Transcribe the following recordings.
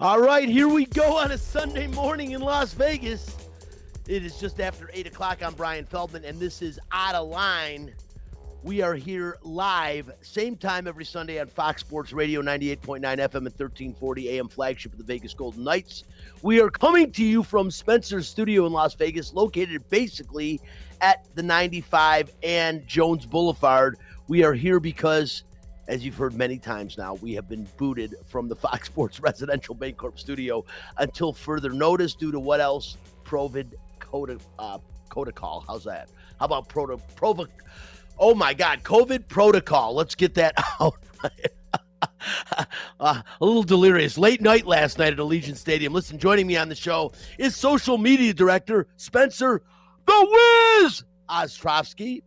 All right, here we go on a Sunday morning in Las Vegas. It is just after 8 o'clock. I'm Brian Feldman, and this is Out of Line. We are here live, same time every Sunday on Fox Sports Radio 98.9 FM and 1340 AM, flagship of the Vegas Golden Knights. We are coming to you from Spencer's studio in Las Vegas, located basically at the 95 and Jones Boulevard. We are here because as you've heard many times now, we have been booted from the Fox Sports Residential Bancorp studio until further notice due to what else? Provid Coda, uh, protocol. How's that? How about proto, provo, Oh my God, COVID protocol. Let's get that out. uh, a little delirious. Late night last night at Allegiant Stadium. Listen, joining me on the show is social media director Spencer the Wiz Ostrovsky.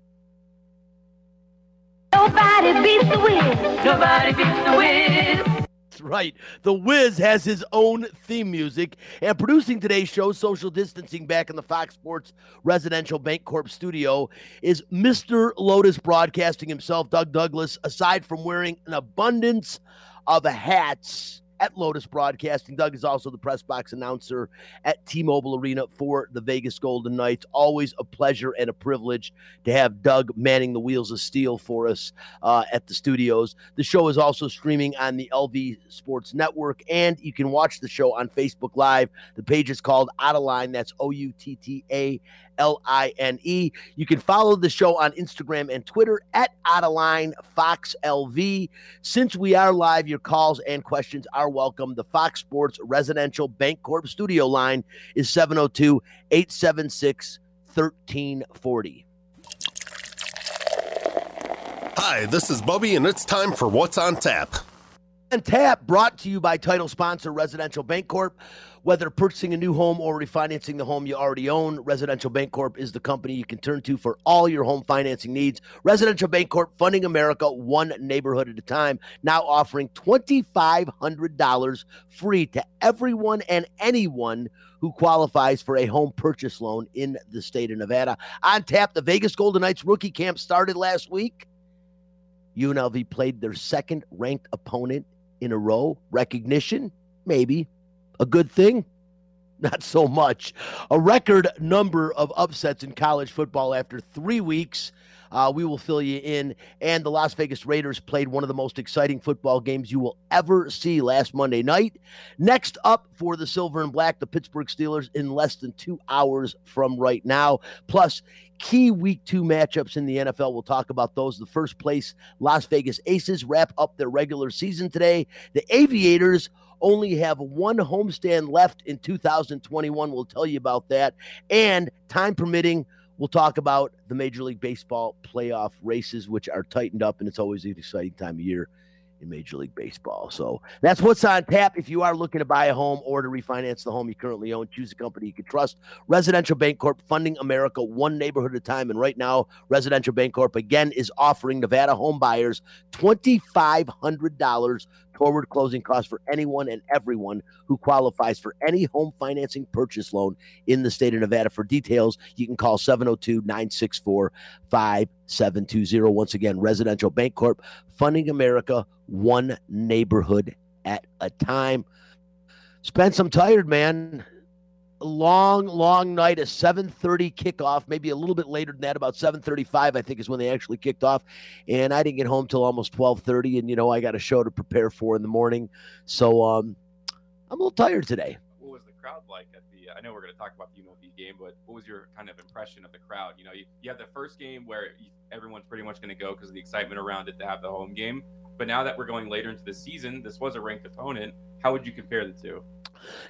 Nobody beats the Wiz. Nobody beats the Wiz. That's right. The Wiz has his own theme music. And producing today's show, social distancing back in the Fox Sports Residential Bancorp studio, is Mr. Lotus Broadcasting himself, Doug Douglas, aside from wearing an abundance of hats at Lotus Broadcasting. Doug is also the press box announcer at T Mobile Arena for the Vegas Golden Knights. Always a pleasure and a privilege to have Doug manning the wheels of steel for us uh, at the studios. The show is also streaming on the LV Sports Network, and you can watch the show on Facebook Live. The page is called Out of Line. That's O U T T A L I N E. You can follow the show on Instagram and Twitter at Outaline Fox LV. Since we are live, your calls and questions are welcome. The Fox Sports Residential Bancorp studio line is 702 876 1340. Hi, this is Bubby, and it's time for What's on Tap. Tap brought to you by title sponsor Residential Bancorp. Whether purchasing a new home or refinancing the home you already own, Residential Bancorp is the company you can turn to for all your home financing needs. Residential Bancorp funding America one neighborhood at a time, now offering $2,500 free to everyone and anyone who qualifies for a home purchase loan in the state of Nevada. On tap, the Vegas Golden Knights rookie camp started last week. UNLV played their second ranked opponent in a row. Recognition? Maybe. A good thing? Not so much. A record number of upsets in college football after three weeks. Uh, we will fill you in. And the Las Vegas Raiders played one of the most exciting football games you will ever see last Monday night. Next up for the Silver and Black, the Pittsburgh Steelers in less than two hours from right now. Plus, key week two matchups in the NFL. We'll talk about those. The first place Las Vegas Aces wrap up their regular season today. The Aviators only have one homestand left in 2021. We'll tell you about that. And time permitting, we'll talk about the Major League Baseball playoff races, which are tightened up, and it's always an exciting time of year in Major League Baseball. So that's what's on tap. If you are looking to buy a home or to refinance the home you currently own, choose a company you can trust. Residential Bancorp funding America one neighborhood at a time. And right now, Residential Bancorp again is offering Nevada home buyers $2,500 toward closing costs for anyone and everyone who qualifies for any home financing purchase loan in the state of Nevada. For details, you can call 702 964 5720. Once again, Residential Bancorp, funding America one neighborhood at a time. Spence, I'm tired, man long, long night, a 7:30 kickoff, maybe a little bit later than that, about 7:35, I think, is when they actually kicked off. And I didn't get home till almost 12:30, and you know I got a show to prepare for in the morning, so um, I'm a little tired today. What was the crowd like at the? I know we're going to talk about the UNLV game, but what was your kind of impression of the crowd? You know, you, you had the first game where everyone's pretty much going to go because of the excitement around it to have the home game. But now that we're going later into the season, this was a ranked opponent. How would you compare the two?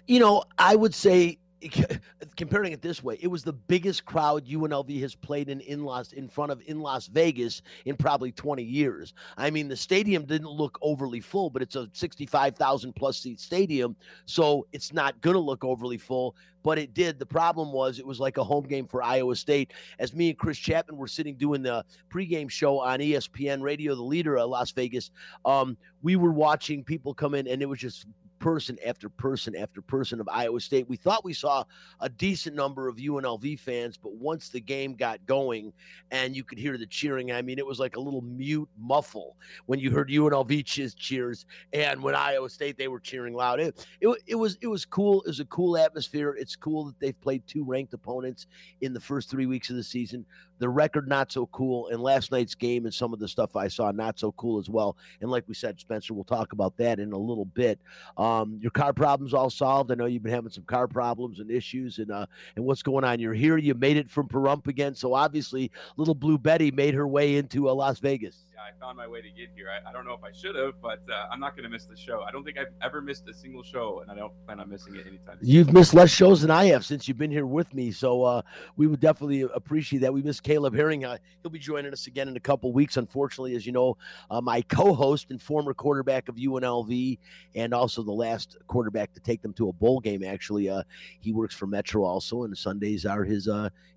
You know, I would say comparing it this way, it was the biggest crowd UNLV has played in in Las in front of in Las Vegas in probably 20 years. I mean, the stadium didn't look overly full, but it's a 65,000 plus seat stadium, so it's not going to look overly full. But it did. The problem was it was like a home game for Iowa State. As me and Chris Chapman were sitting doing the pregame show on ESPN Radio, the leader of Las Vegas, um, we were watching people come in, and it was just person after person after person of Iowa State. We thought we saw a decent number of UNLV fans, but once the game got going and you could hear the cheering, I mean, it was like a little mute muffle when you heard UNLV cheers, and when Iowa State they were cheering loud. It, it, it was it was cool. It was a cool atmosphere. It's cool that they've played two ranked opponents in the first three weeks of the season. The record not so cool, and last night's game and some of the stuff I saw not so cool as well. And like we said, Spencer, we'll talk about that in a little bit. Um, your car problems all solved. I know you've been having some car problems and issues, and uh, and what's going on? You're here. You made it from Pahrump again, so obviously, little Blue Betty made her way into uh, Las Vegas. I found my way to get here. I, I don't know if I should have, but uh, I'm not going to miss the show. I don't think I've ever missed a single show, and I don't plan on missing it anytime. soon. You've missed less shows than I have since you've been here with me, so uh, we would definitely appreciate that. We miss Caleb Herring. Uh, he'll be joining us again in a couple weeks. Unfortunately, as you know, uh, my co-host and former quarterback of UNLV, and also the last quarterback to take them to a bowl game. Actually, uh, he works for Metro also, and Sundays are his.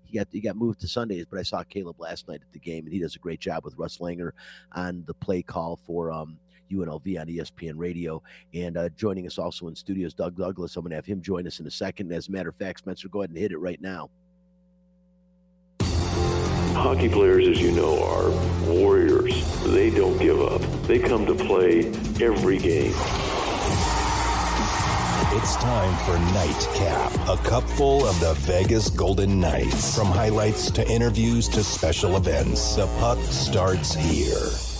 He got he got moved to Sundays, but I saw Caleb last night at the game, and he does a great job with Russ Langer on the play call for. Um, UNLV on ESPN Radio. And uh, joining us also in studios, Doug Douglas. I'm going to have him join us in a second. As a matter of fact, Spencer, go ahead and hit it right now. Hockey players, as you know, are warriors. They don't give up. They come to play every game. It's time for Nightcap, a cupful of the Vegas Golden Knights. From highlights to interviews to special events, the puck starts here.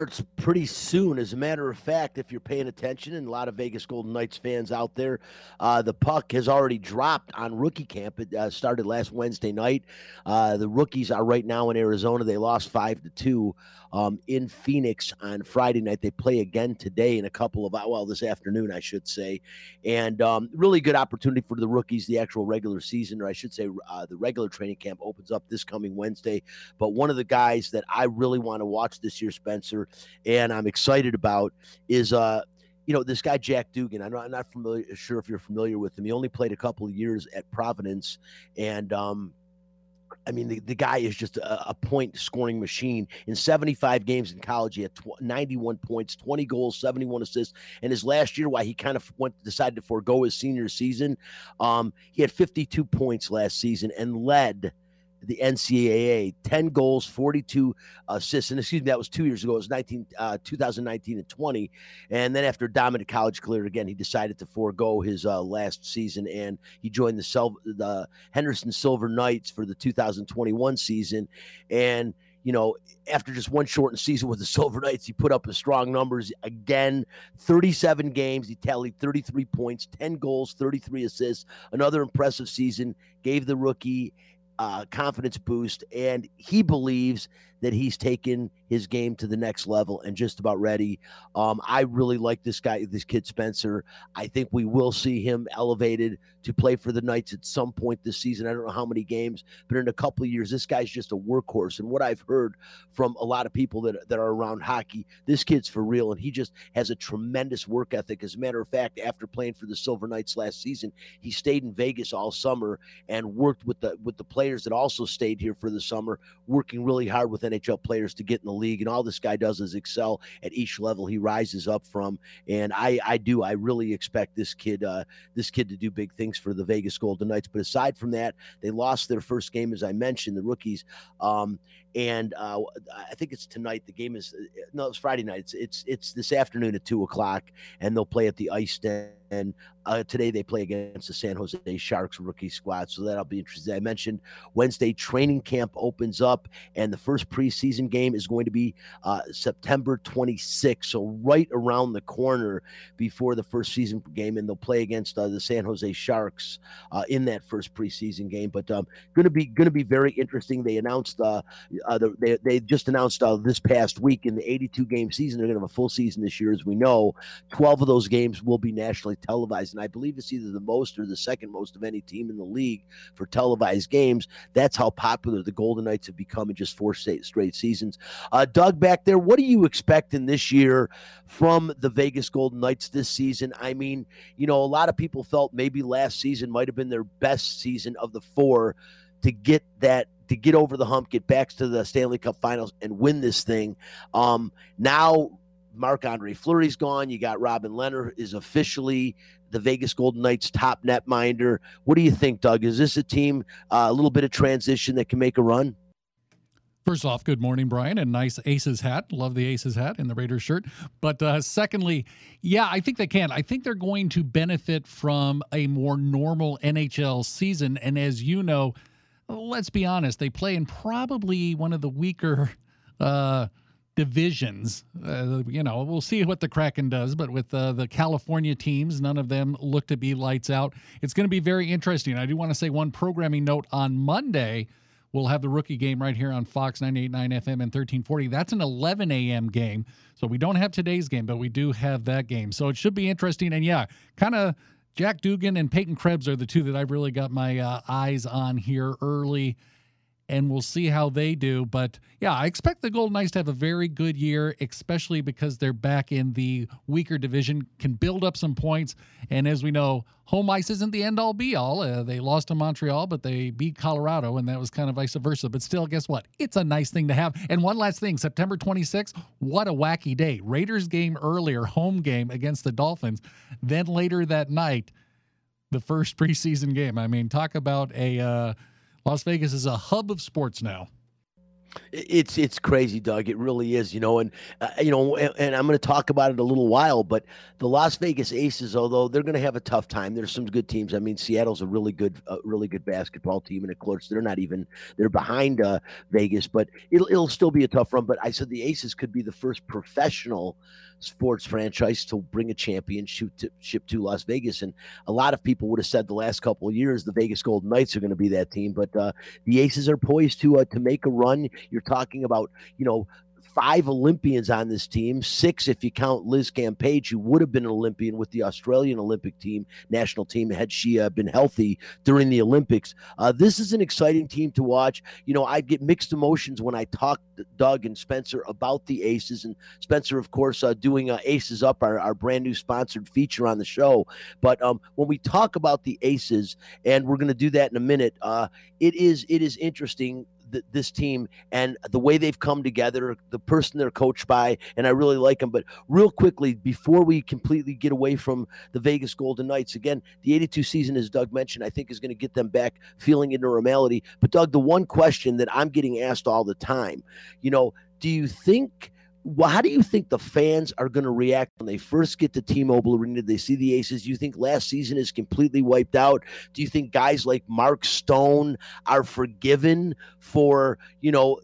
It's pretty soon. As a matter of fact, if you're paying attention, and a lot of Vegas Golden Knights fans out there, uh, the puck has already dropped on rookie camp. It uh, started last Wednesday night. Uh, the rookies are right now in Arizona. They lost five to two um, in Phoenix on Friday night. They play again today in a couple of well this afternoon, I should say, and um, really good opportunity for the rookies. The actual regular season, or I should say, uh, the regular training camp opens up this coming Wednesday. But one of the guys that I really want to watch this year, Spencer, and I'm excited about is uh you know this guy Jack Dugan. I'm not, I'm not familiar sure if you're familiar with him. He only played a couple of years at Providence, and um, I mean the, the guy is just a, a point scoring machine. In 75 games in college, he had tw- 91 points, 20 goals, 71 assists. And his last year, why he kind of went decided to forego his senior season, um, he had 52 points last season and led the NCAA, 10 goals, 42 assists. And excuse me, that was two years ago. It was 19, uh, 2019 and 20. And then after dominant college career again, he decided to forego his uh, last season and he joined the, Sel- the Henderson Silver Knights for the 2021 season. And you know, after just one shortened season with the Silver Knights, he put up his strong numbers again. 37 games, he tallied 33 points, 10 goals, 33 assists. Another impressive season. Gave the rookie uh, confidence boost, and he believes that he's taken his game to the next level and just about ready. Um, I really like this guy, this kid Spencer. I think we will see him elevated to play for the Knights at some point this season. I don't know how many games, but in a couple of years, this guy's just a workhorse. And what I've heard from a lot of people that, that are around hockey, this kid's for real, and he just has a tremendous work ethic. As a matter of fact, after playing for the Silver Knights last season, he stayed in Vegas all summer and worked with the with the players that also stayed here for the summer, working really hard with NHL players to get in the league. And all this guy does is excel at each level he rises up from. And I, I do, I really expect this kid, uh, this kid to do big things for the Vegas Golden Knights. But aside from that, they lost their first game, as I mentioned, the rookies. Um, and uh, I think it's tonight. The game is no, it's Friday night. It's it's it's this afternoon at two o'clock, and they'll play at the Ice Den. And uh, today they play against the San Jose Sharks rookie squad, so that'll be interesting. I mentioned Wednesday training camp opens up, and the first preseason game is going to be uh, September 26th, so right around the corner before the first season game, and they'll play against uh, the San Jose Sharks uh, in that first preseason game. But um, going to be going to be very interesting. They announced uh, uh, the, they they just announced uh, this past week in the 82 game season they're going to have a full season this year, as we know. 12 of those games will be nationally televised, and I believe it's either the most or the second most of any team in the league for televised games. That's how popular the Golden Knights have become in just four straight, straight seasons. Uh, Doug, back there, what are you expecting this year from the Vegas Golden Knights this season? I mean, you know, a lot of people felt maybe last season might have been their best season of the four to get that to get over the hump, get back to the Stanley Cup Finals, and win this thing. Um, now Marc Andre Fleury's gone. You got Robin Lehner is officially the Vegas Golden Knights top netminder. What do you think, Doug? Is this a team uh, a little bit of transition that can make a run? First off, good morning, Brian, and nice Aces hat. Love the Aces hat and the Raiders shirt. But uh, secondly, yeah, I think they can. I think they're going to benefit from a more normal NHL season. And as you know, let's be honest, they play in probably one of the weaker uh, divisions. Uh, you know, we'll see what the Kraken does, but with uh, the California teams, none of them look to be lights out. It's going to be very interesting. I do want to say one programming note on Monday. We'll have the rookie game right here on Fox 98.9 FM and 1340. That's an 11 a.m. game. So we don't have today's game, but we do have that game. So it should be interesting. And yeah, kind of Jack Dugan and Peyton Krebs are the two that I've really got my uh, eyes on here early and we'll see how they do. But yeah, I expect the Golden Knights to have a very good year, especially because they're back in the weaker division, can build up some points. And as we know, home ice isn't the end all be all. Uh, they lost to Montreal, but they beat Colorado, and that was kind of vice versa. But still, guess what? It's a nice thing to have. And one last thing September 26th, what a wacky day. Raiders game earlier, home game against the Dolphins. Then later that night, the first preseason game. I mean, talk about a. Uh, Las Vegas is a hub of sports now. It's it's crazy, Doug. It really is, you know, and uh, you know, and, and I'm going to talk about it a little while. But the Las Vegas Aces, although they're going to have a tough time, there's some good teams. I mean, Seattle's a really good, uh, really good basketball team, and of course, they're not even they're behind uh, Vegas, but it'll it'll still be a tough run. But I said the Aces could be the first professional sports franchise to bring a championship to, to Las Vegas. And a lot of people would have said the last couple of years the Vegas Golden Knights are going to be that team, but uh, the Aces are poised to uh, to make a run. You're talking about you know five Olympians on this team, six if you count Liz Cambage, who would have been an Olympian with the Australian Olympic team, national team, had she uh, been healthy during the Olympics. Uh, this is an exciting team to watch. You know, I get mixed emotions when I talk to Doug and Spencer about the Aces, and Spencer, of course, uh, doing uh, Aces Up, our, our brand new sponsored feature on the show. But um, when we talk about the Aces, and we're going to do that in a minute, uh, it is it is interesting th- this team and the way they've come together, the person they're coached by, and I really like them. But real quickly, before we completely get away from the Vegas Golden Knights, again, the 82 season, as Doug mentioned, I think is going to get them back feeling into normality. But Doug, the one question that I'm getting asked all the time, you know, do you think? Well, how do you think the fans are going to react when they first get to T-Mobile Arena? They see the Aces. Do you think last season is completely wiped out? Do you think guys like Mark Stone are forgiven for you know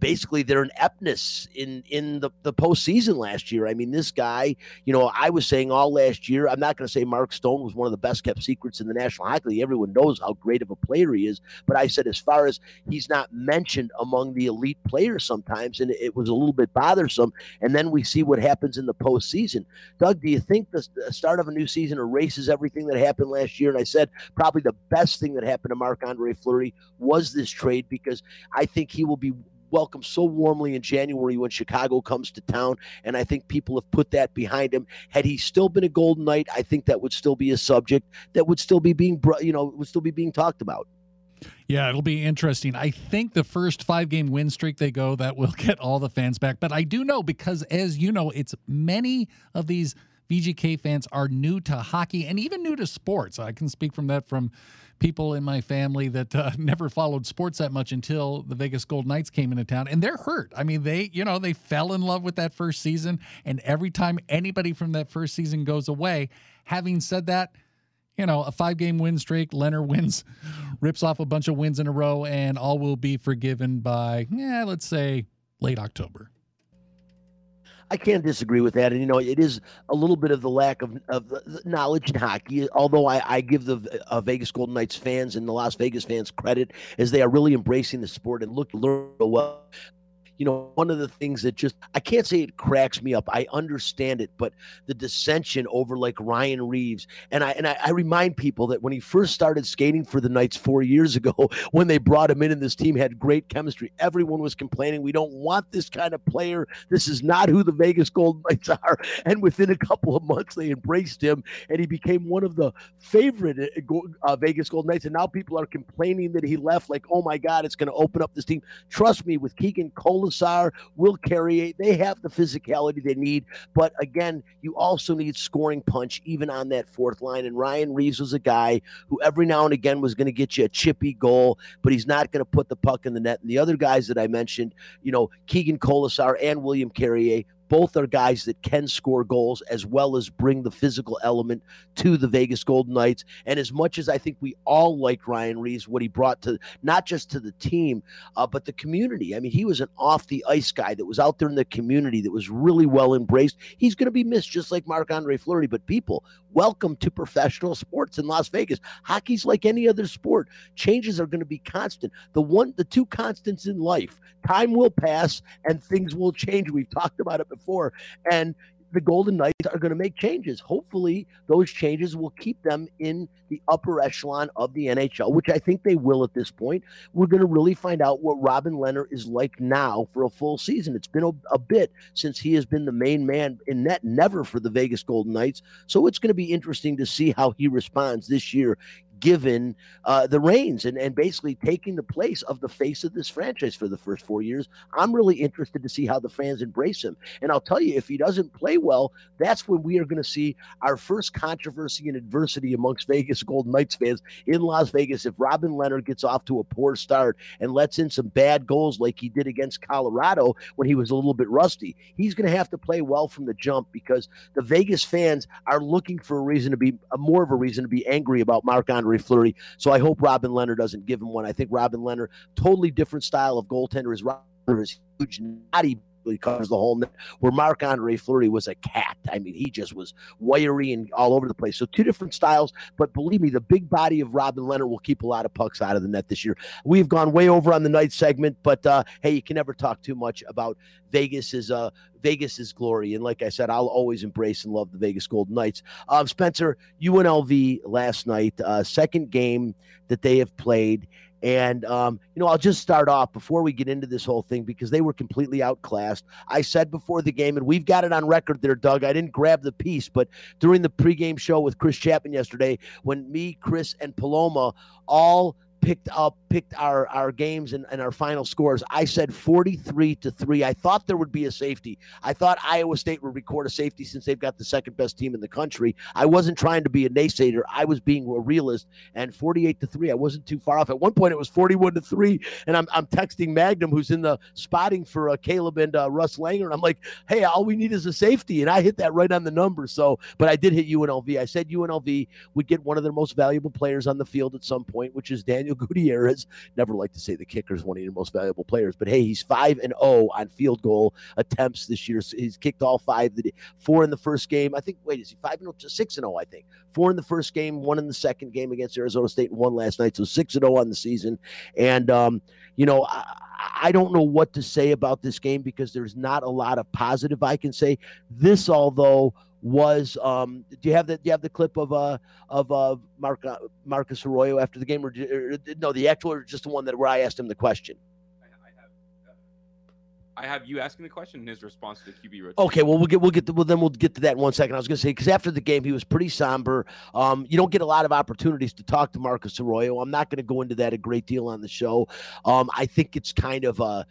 basically their ineptness in in the, the postseason last year. I mean, this guy, you know, I was saying all last year, I'm not going to say Mark Stone was one of the best kept secrets in the National Hockey League. Everyone knows how great of a player he is. But I said, as far as he's not mentioned among the elite players sometimes, and it was a little bit bothersome. And then we see what happens in the postseason. Doug, do you think the start of a new season erases everything that happened last year? And I said, probably the best thing that happened to Marc Andre Fleury was this trade because I think he will be welcomed so warmly in January when Chicago comes to town. And I think people have put that behind him. Had he still been a Golden Knight, I think that would still be a subject that would still be being, you know, would still be being talked about. Yeah, it'll be interesting. I think the first five game win streak they go, that will get all the fans back. But I do know because, as you know, it's many of these VGK fans are new to hockey and even new to sports. I can speak from that from people in my family that uh, never followed sports that much until the Vegas Gold Knights came into town, and they're hurt. I mean, they you know they fell in love with that first season, and every time anybody from that first season goes away, having said that. You know, a five game win streak. Lehner wins, rips off a bunch of wins in a row, and all will be forgiven by, yeah, let's say late October. I can't disagree with that. And, you know, it is a little bit of the lack of, of knowledge in hockey, although I, I give the uh, Vegas Golden Knights fans and the Las Vegas fans credit as they are really embracing the sport and look, learn well you know, one of the things that just I can't say it cracks me up. I understand it, but the dissension over like Ryan Reaves. and I and I, I remind people that when he first started skating for the Knights four years ago, when they brought him in and this team had great chemistry, everyone was complaining, "We don't want this kind of player. This is not who the Vegas Golden Knights are." And within a couple of months, they embraced him, and he became one of the favorite uh, uh Vegas Golden Knights. And now people are complaining that he left. Like, oh my God, it's going to open up this team. Trust me, with Keegan Cole Kolesar, Will Carrier, they have the physicality they need. But again, you also need scoring punch even on that fourth line. And Ryan Reaves was a guy who every now and again was going to get you a chippy goal, but he's not going to put the puck in the net. And the other guys that I mentioned, you know, Keegan Kolesar and William Carrier, both are guys that can score goals as well as bring the physical element to the Vegas Golden Knights. And as much as I think we all like Ryan Reaves, what he brought to not just to the team, uh, but the community. I mean, he was an off the ice guy that was out there in the community that was really well embraced. He's going to be missed just like Marc Andre Fleury. But people, welcome to professional sports in Las Vegas. Hockey's like any other sport. Changes are going to be constant. The one, the two constants in life: time will pass and things will change. We've talked about it before, and the Golden Knights are going to make changes. Hopefully, those changes will keep them in the upper echelon of the NHL, which I think they will at this point. We're going to really find out what Robin Lehner is like now for a full season. It's been a, a bit since he has been the main man in net, never for the Vegas Golden Knights. So it's going to be interesting to see how he responds this year, given uh, the reins and, and basically taking the place of the face of this franchise for the first four years. I'm really interested to see how the fans embrace him. And I'll tell you, if he doesn't play well, that's when we are going to see our first controversy and adversity amongst Vegas Golden Knights fans in Las Vegas. If Robin Lehner gets off to a poor start and lets in some bad goals like he did against Colorado when he was a little bit rusty, he's going to have to play well from the jump because the Vegas fans are looking for a reason to be more of a reason to be angry about Marc Andre Fleury. So I hope Robin Lehner doesn't give him one. I think Robin Lehner, totally different style of goaltender. Is huge, not even covers the whole net. Where Marc Andre Fleury was a cat. I mean, he just was wiry and all over the place. So two different styles, but believe me, the big body of Robin Lehner will keep a lot of pucks out of the net this year. We've gone way over on the night segment, but uh, hey, you can never talk too much about Vegas Vegas's uh Vegas's glory. And like I said, I'll always embrace and love the Vegas Golden Knights. Um, Spencer, UNLV last night, uh, second game that they have played. And, um, you know, I'll just start off before we get into this whole thing because they were completely outclassed. I said before the game, and we've got it on record there, Doug. I didn't grab the piece, but during the pregame show with Chris Chapman yesterday, when me, Chris, and Paloma all picked up picked our our games and, and our final scores i said 43 to 3 i thought there would be a safety. I thought iowa state would record a safety since they've got the second best team in the country. I wasn't trying to be a naysayer. I was being a realist. And 48 to 3 i wasn't too far off. At one point it was 41 to 3 and i'm, I'm texting magnum who's in the spotting for uh, caleb and uh, russ langer. And i'm like hey all we need is a safety. And i hit that right on the number. So but i did hit unlv i said unlv would get one of their most valuable players on the field at some point which is daniel Gutierrez. Never like to say the kicker is one of your most valuable players, but hey, he's five and zero oh on field goal attempts this year. He's kicked all five. Four in the first game. I think. Wait, is he five and zero? Oh six and zero, I think. Four in the first game, one in the second game against Arizona State, and one last night. So six and zero on the season. And um, you know, I, I don't know what to say about this game because there's not a lot of positive I can say. This, although was um do you have the do you have the clip of uh of uh Mark Marcus Arroyo after the game or, or, no the actual or just the one that where I asked him the question I have you asking the question and his response to the QB rotation. Okay, well we'll get we'll get to, well then we'll get to that in one second. I was going to say because after the game he was pretty somber. Um, you don't get a lot of opportunities to talk to Marcus Arroyo. I'm not going to go into that a great deal on the show. Um, I think it's kind of a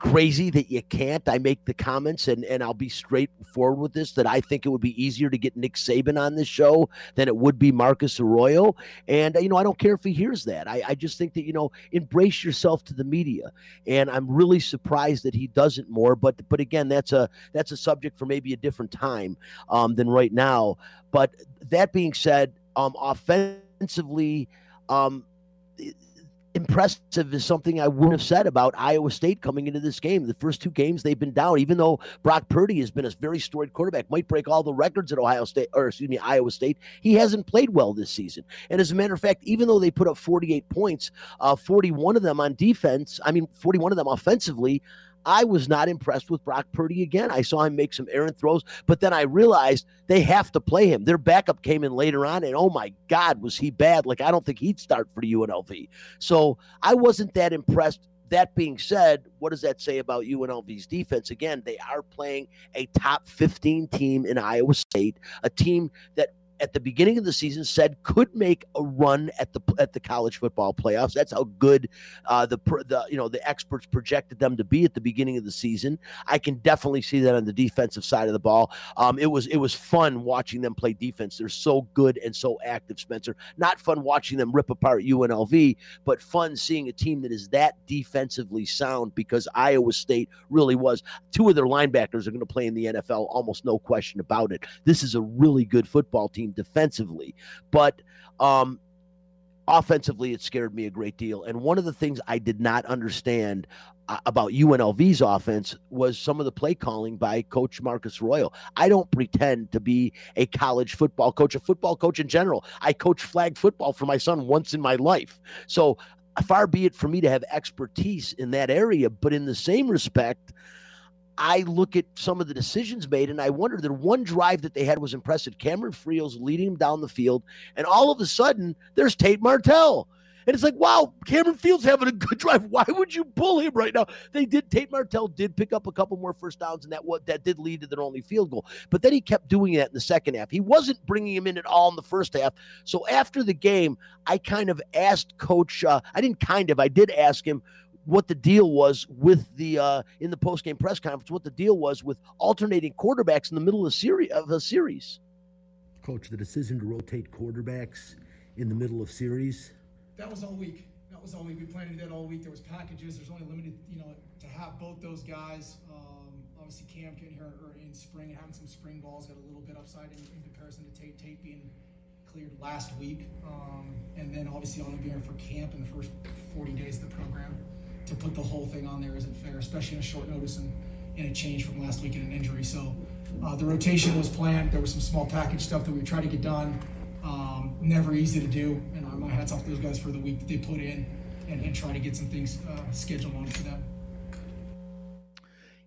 crazy that you can't. I make the comments and, and I'll be straightforward with this that I think it would be easier to get Nick Saban on this show than it would be Marcus Arroyo. And, you know, I don't care if he hears that. I, I just think that, you know, embrace yourself to the media. And I'm really surprised that he doesn't more. But but again, that's a that's a subject for maybe a different time um, than right now. But that being said, um, offensively, um, impressive is something I wouldn't have said about Iowa State coming into this game. The first two games they've been down, even though Brock Purdy has been a very storied quarterback, might break all the records at Ohio State or excuse me, Iowa State. He hasn't played well this season. And as a matter of fact, even though they put up 48 points, uh, 41 of them on defense, I mean 41 of them offensively, I was not impressed with Brock Purdy again. I saw him make some errant throws, but then I realized they have to play him. Their backup came in later on, and oh my God, was he bad? Like, I don't think he'd start for UNLV. So I wasn't that impressed. That being said, what does that say about UNLV's defense? Again, they are playing a top 15 team in Iowa State, a team that at the beginning of the season said could make a run at the at the college football playoffs. That's how good uh, the the you know the experts projected them to be at the beginning of the season. I can definitely see that on the defensive side of the ball. Um, it was it was fun watching them play defense. They're so good and so active, Spencer. Not fun watching them rip apart UNLV, but fun seeing a team that is that defensively sound because Iowa State really was. Two of their linebackers are going to play in the NFL, almost no question about it. This is a really good football team defensively, but um, offensively, it scared me a great deal. And one of the things I did not understand uh, about UNLV's offense was some of the play calling by Coach Marcus Arroyo. I don't pretend to be a college football coach, a football coach in general. I coach flag football for my son once in my life. So far be it for me to have expertise in that area, but in the same respect, I look at some of the decisions made and I wonder that one drive that they had was impressive. Cameron Friel's leading him down the field, and all of a sudden there's Tate Martell. And it's like, wow, Cameron Friel's having a good drive. Why would you pull him right now? They did. Tate Martell did pick up a couple more first downs, and that what that did lead to their only field goal. But then he kept doing that in the second half. He wasn't bringing him in at all in the first half. So after the game, I kind of asked Coach. Uh, I didn't kind of. I did ask him what the deal was with the uh, in the post game press conference. What the deal was with alternating quarterbacks in the middle of a series of a series. Coach, the decision to rotate quarterbacks in the middle of series. That was all week. That was all week. We planned to do that all week. There was packages. There's only limited, you know, to have both those guys. Um, obviously, Cam getting here in spring, having some spring balls, got a little bit upside in, in comparison to Tate. Tate being cleared last week, um, and then obviously only being for camp in the first 40 days of the program to put the whole thing on there isn't fair, especially in a short notice and in a change from last week in an injury. So uh, the rotation was planned. There was some small package stuff that we tried to get done. Um, never easy to do, and my hats off to those guys for the week that they put in and, and try to get some things uh, scheduled on for them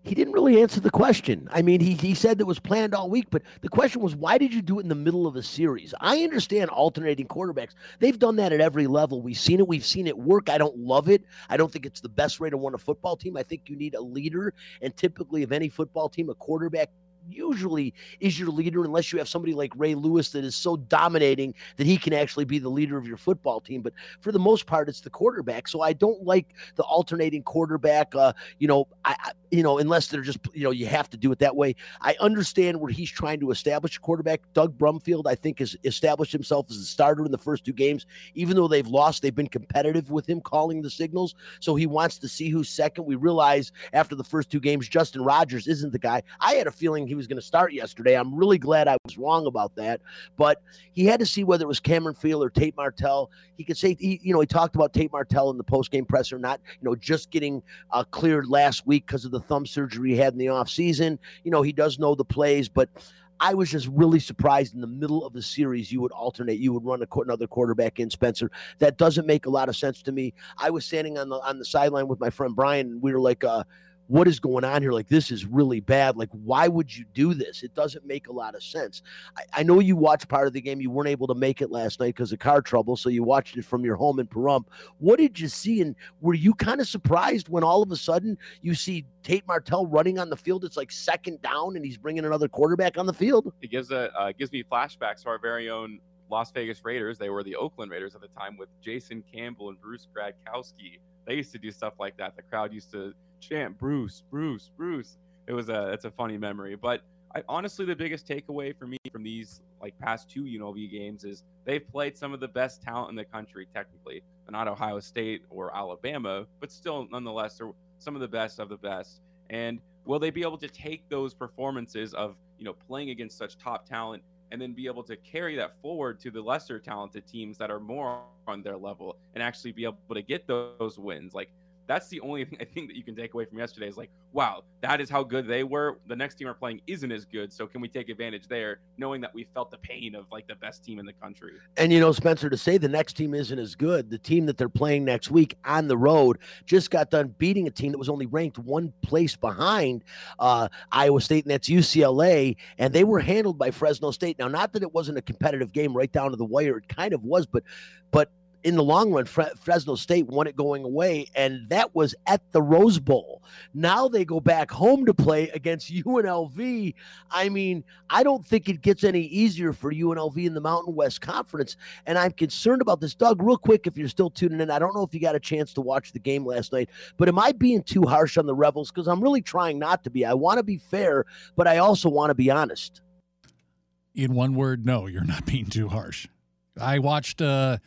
he didn't really answer the question. I mean, he, he said it was planned all week, but the question was, why did you do it in the middle of a series? I understand alternating quarterbacks. They've done that at every level. We've seen it. We've seen it work. I don't love it. I don't think it's the best way to run a football team. I think you need a leader. And typically, of any football team, a quarterback usually is your leader unless you have somebody like Ray Lewis that is so dominating that he can actually be the leader of your football team. But for the most part, it's the quarterback. So I don't like the alternating quarterback. Uh, you know, I, I, you know unless they're just you know you have to do it that way. I understand where he's trying to establish a quarterback. Doug Brumfield, I think, has established himself as a starter in the first two games. Even though they've lost, they've been competitive with him calling the signals. So he wants to see who's second. We realize after the first two games, Justin Rogers isn't the guy. I had a feeling he was going to start yesterday. I'm really glad I was wrong about that. But he had to see whether it was Cameron Friel or Tate Martell. He could say, he, you know, he talked about Tate Martell in the post-game presser, not, you know, just getting uh, cleared last week because of the thumb surgery he had in the offseason. You know, he does know the plays, but I was just really surprised in the middle of the series you would alternate, you would run a, another quarterback in Spencer. That doesn't make a lot of sense to me. I was standing on the on the sideline with my friend Brian, and we were like, uh, what is going on here? Like, this is really bad. Like, why would you do this? It doesn't make a lot of sense. I, I know you watched part of the game. You weren't able to make it last night because of car trouble. So you watched it from your home in Pahrump. What did you see? And were you kind of surprised when all of a sudden you see Tate Martell running on the field? It's like second down and he's bringing another quarterback on the field. It gives a uh, gives me flashbacks to our very own Las Vegas Raiders. They were the Oakland Raiders at the time with Jason Campbell and Bruce Gradkowski. They used to do stuff like that. The crowd used to chant Bruce, Bruce, Bruce. It was a it's a funny memory. But I, honestly, the biggest takeaway for me from these like past two UNLV games is they've played some of the best talent in the country. Technically, not Ohio State or Alabama, but still, nonetheless, they're some of the best of the best. And will they be able to take those performances of you know playing against such top talent and then be able to carry that forward to the lesser talented teams that are more on their level and actually be able to get those wins like that's the only thing I think that you can take away from yesterday is like, wow, that is how good they were. The next team are playing isn't as good, so can we take advantage there, knowing that we felt the pain of like the best team in the country? And you know, Spencer, to say the next team isn't as good, the team that they're playing next week on the road just got done beating a team that was only ranked one place behind uh, Iowa State, and that's UCLA, and they were handled by Fresno State. Now, not that it wasn't a competitive game right down to the wire, it kind of was, but but in the long run, Fre- Fresno State won it going away, and that was at the Rose Bowl. Now they go back home to play against UNLV. I mean, I don't think it gets any easier for UNLV in the Mountain West Conference, and I'm concerned about this. Doug, real quick, if you're still tuning in, I don't know if you got a chance to watch the game last night, but am I being too harsh on the Rebels? Because I'm really trying not to be. I want to be fair, but I also want to be honest. In one word, no, you're not being too harsh. I watched. uh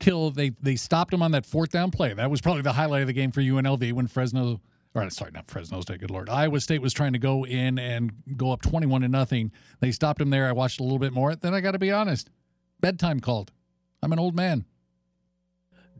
till they they stopped him on that fourth down play. That was probably the highlight of the game for UNLV when Fresno or sorry, not Fresno State, good lord. Iowa State was trying to go in and go up 21 to nothing. They stopped him there. I watched a little bit more. Then I got to be honest. Bedtime called. I'm an old man.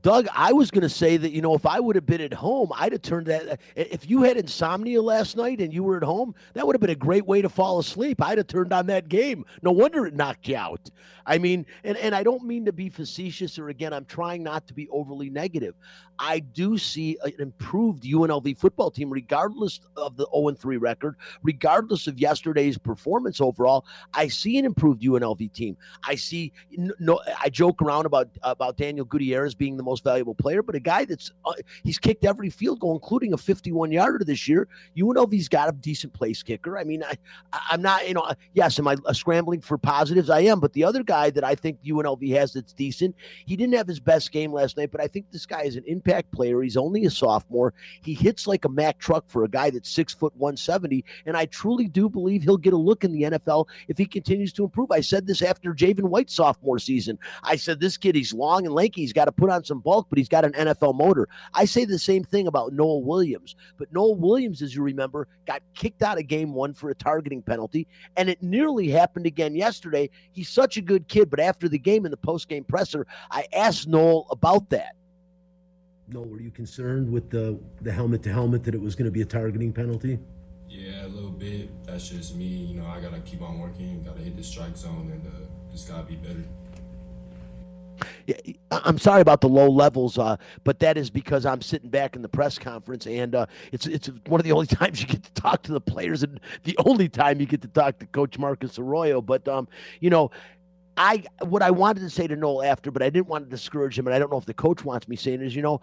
Doug, I was going to say that, you know, if I would have been at home, I'd have turned that. If you had insomnia last night and you were at home, that would have been a great way to fall asleep. I'd have turned on that game. No wonder it knocked you out. I mean, and, and I don't mean to be facetious or again, I'm trying not to be overly negative. I do see an improved UNLV football team, regardless of the 0 3 record, regardless of yesterday's performance overall. I see an improved UNLV team. I see, no, I joke around about, about Daniel Gutierrez being the most valuable player, but a guy that's uh, he's kicked every field goal, including a 51 yarder this year. UNLV's got a decent place kicker. I mean, I, I'm not, you know, yes, am I uh, scrambling for positives? I am, but the other guy that I think UNLV has that's decent, he didn't have his best game last night, but I think this guy is an impact player. He's only a sophomore. He hits like a Mack truck for a guy that's six foot 170, and I truly do believe he'll get a look in the NFL if he continues to improve. I said this after Javin White's sophomore season. I said this kid, he's long and lanky. He's got to put on some some bulk, but he's got an NFL motor. I say the same thing about Nohl Williams, but Nohl Williams, as you remember, got kicked out of game one for a targeting penalty, and it nearly happened again yesterday. He's such a good kid, but after the game in the post game presser, I asked Nohl about that. Nohl, were you concerned with the the helmet to helmet that it was going to be a targeting penalty? Yeah, a little bit. That's just me. You know, I gotta keep on working. Gotta hit the strike zone, and uh, just gotta be better. I'm sorry about the low levels, uh, but that is because I'm sitting back in the press conference, and uh, it's it's one of the only times you get to talk to the players, and the only time you get to talk to Coach Marcus Arroyo. But um, you know, I what I wanted to say to Nohl after, but I didn't want to discourage him, and I don't know if the coach wants me saying is, you know,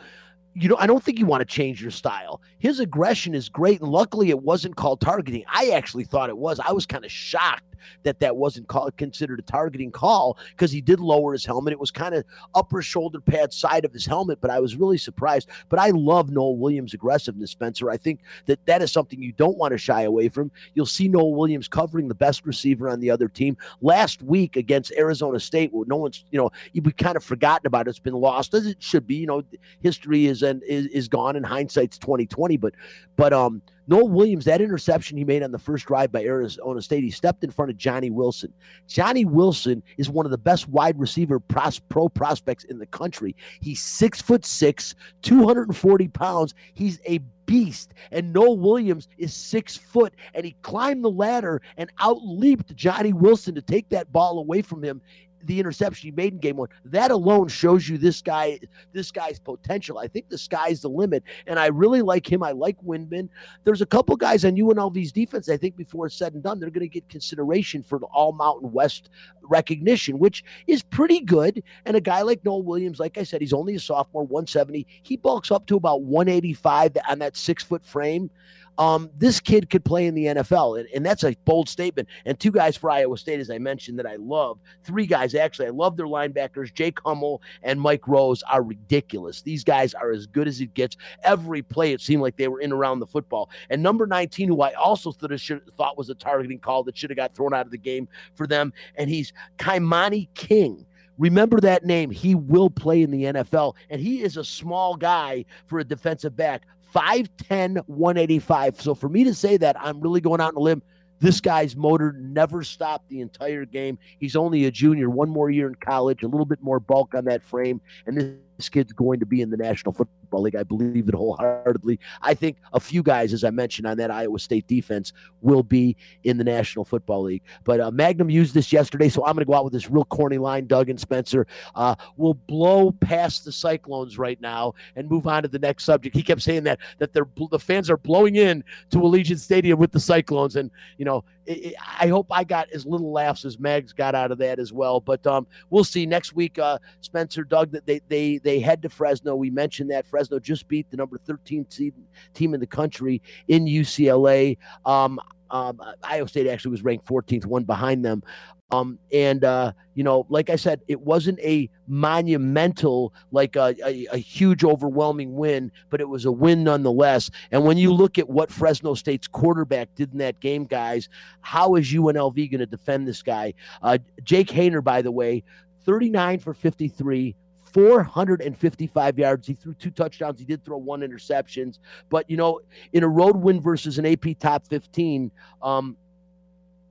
you know, I don't think you want to change your style. His aggression is great, and luckily it wasn't called targeting. I actually thought it was. I was kind of shocked that that wasn't called, considered a targeting call because he did lower his helmet. It was kind of upper shoulder pad side of his helmet, but I was really surprised. But I love Nohl Williams' aggressiveness, Spencer. I think that that is something you don't want to shy away from. You'll see Nohl Williams covering the best receiver on the other team last week against Arizona State. Well, no one's you know we kind of forgotten about it. It's been lost as it should be. You know, history is and is, is gone, and hindsight's twenty twenty. But but um Nohl Williams, that interception he made on the first drive by Arizona State, he stepped in front of Johnny Wilson. Johnny Wilson is one of the best wide receiver pros, pro prospects in the country. He's six foot six, 240 pounds. He's a beast. And Nohl Williams is six foot, and he climbed the ladder and outleaped Johnny Wilson to take that ball away from him the interception he made in game one. That alone shows you this guy, this guy's potential. I think the sky's the limit, and I really like him. I like Windman. There's a couple guys on UNLV's defense. I think before it's said and done, they're going to get consideration for the All Mountain West recognition, which is pretty good. And a guy like Nohl Williams, like I said, he's only a sophomore, 170. He bulks up to about 185 on that six foot frame um, this kid could play in the NFL. And, and, that's a bold statement. And two guys for Iowa State, as I mentioned, that I love. Three guys, actually. I love their linebackers. Jake Hummel and Mike Rose are ridiculous. These guys are as good as it gets. Every play, it seemed like they were in around the football. And number 19, who I also should, thought was a targeting call that should have got thrown out of the game for them. And he's Kaimani King. Remember that name. He will play in the NFL, and he is a small guy for a defensive back. 5'10, 185. So for me to say that, I'm really going out on a limb. This guy's motor never stopped the entire game. He's only a junior, one more year in college, a little bit more bulk on that frame. And this this kid's going to be in the National Football League. I believe it wholeheartedly. I think a few guys, as I mentioned on that Iowa State defense, will be in the National Football League. But uh, Magnum used this yesterday, so I'm going to go out with this real corny line. Doug and Spencer uh, will blow past the Cyclones right now and move on to the next subject. He kept saying that that they're the fans are blowing in to Allegiant Stadium with the Cyclones, and you know I hope I got as little laughs as Mags got out of that as well. But um, we'll see next week. Uh, Spencer, Doug, that they they they head to Fresno. We mentioned that Fresno just beat the number 13 seed team in the country in UCLA. Um, um, Iowa State actually was ranked 14th, one behind them. Um, and uh, you know, like I said, it wasn't a monumental, like a, a, a, huge, overwhelming win, but it was a win nonetheless. And when you look at what Fresno State's quarterback did in that game, guys, how is UNLV going to defend this guy? Uh, Jake Haener, by the way, 39 for 53, 455 yards. He threw two touchdowns. He did throw one interceptions. But, you know, in a road win versus an AP top 15, um,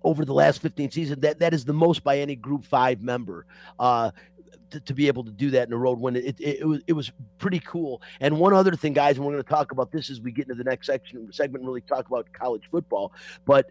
over the last 15 seasons, that, that is the most by any group five member. Uh, to, be able to do that in a road win. It, it, it, was it was pretty cool. And one other thing, guys, and we're going to talk about this as we get into the next section segment really talk about college football. But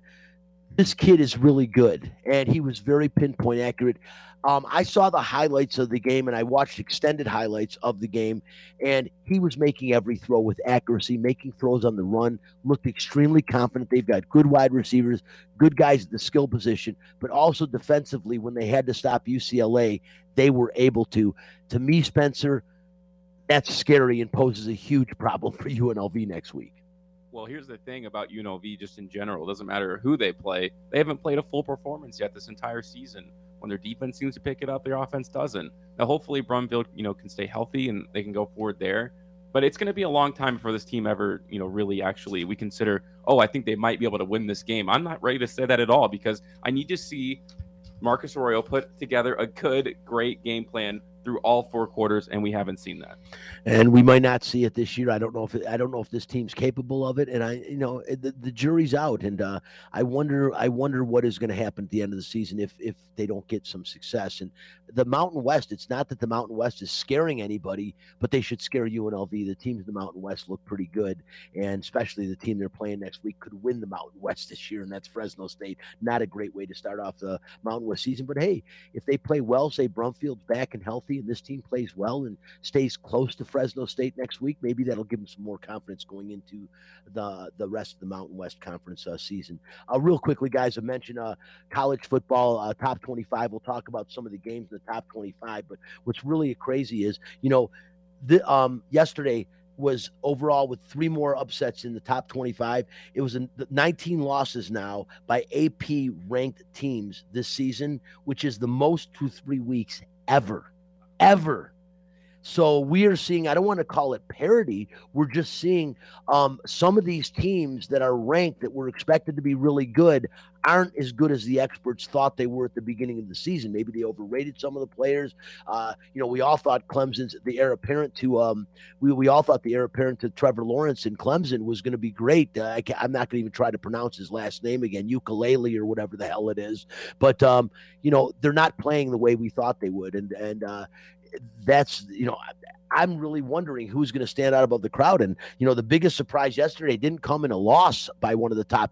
this kid is really good, and he was very pinpoint accurate. Um, I saw the highlights of the game and I watched extended highlights of the game, and he was making every throw with accuracy, making throws on the run, looked extremely confident. They've got good wide receivers, good guys at the skill position, but also defensively, when they had to stop UCLA, they were able to. To me, Spencer, that's scary and poses a huge problem for UNLV next week. Well, here's the thing about UNLV just in general. It doesn't matter who they play. They haven't played a full performance yet this entire season. When their defense seems to pick it up, their offense doesn't. Now, hopefully, Brumfield, you know, can stay healthy and they can go forward there. But it's going to be a long time before this team ever, you know, really actually we consider, oh, I think they might be able to win this game. I'm not ready to say that at all because I need to see Marcus Arroyo put together a good, great game plan through all four quarters, and we haven't seen that. And we might not see it this year. I don't know if it, I don't know if this team's capable of it. And I, you know, the, the jury's out, and uh, I wonder, I wonder what is going to happen at the end of the season if if they don't get some success. And the Mountain West, it's not that the Mountain West is scaring anybody, but they should scare UNLV. The teams in the Mountain West look pretty good, and especially the team they're playing next week could win the Mountain West this year, and that's Fresno State. Not a great way to start off the Mountain West season, but hey, if they play well, say Brumfield's back and healthy, and this team plays well and stays close to Fresno State next week, maybe that'll give them some more confidence going into the the rest of the Mountain West Conference uh, season. Uh, real quickly, guys, I mentioned uh, college football uh, top 25. We'll talk about some of the games in the top 25, but what's really crazy is, you know, the, um, yesterday was overall with three more upsets in the top 25. It was 19 losses now by AP ranked teams this season, which is the most through three weeks ever, ever. So we are seeing, I don't want to call it parity. We're just seeing um, some of these teams that are ranked that were expected to be really good aren't as good as the experts thought they were at the beginning of the season. Maybe they overrated some of the players. Uh, you know, we all thought Clemson's the heir apparent to um, we, we all thought the heir apparent to Trevor Lawrence in Clemson was going to be great. Uh, I am not going to even try to pronounce his last name again, ukulele or whatever the hell it is. But um, you know, they're not playing the way we thought they would, and and uh, that's you know I'm really wondering who's going to stand out above the crowd. And you know, the biggest surprise yesterday didn't come in a loss by one of the top.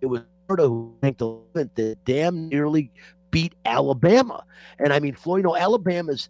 It was Florida who ranked 11th that damn nearly beat Alabama. And I mean, Floyd, you know, Alabama's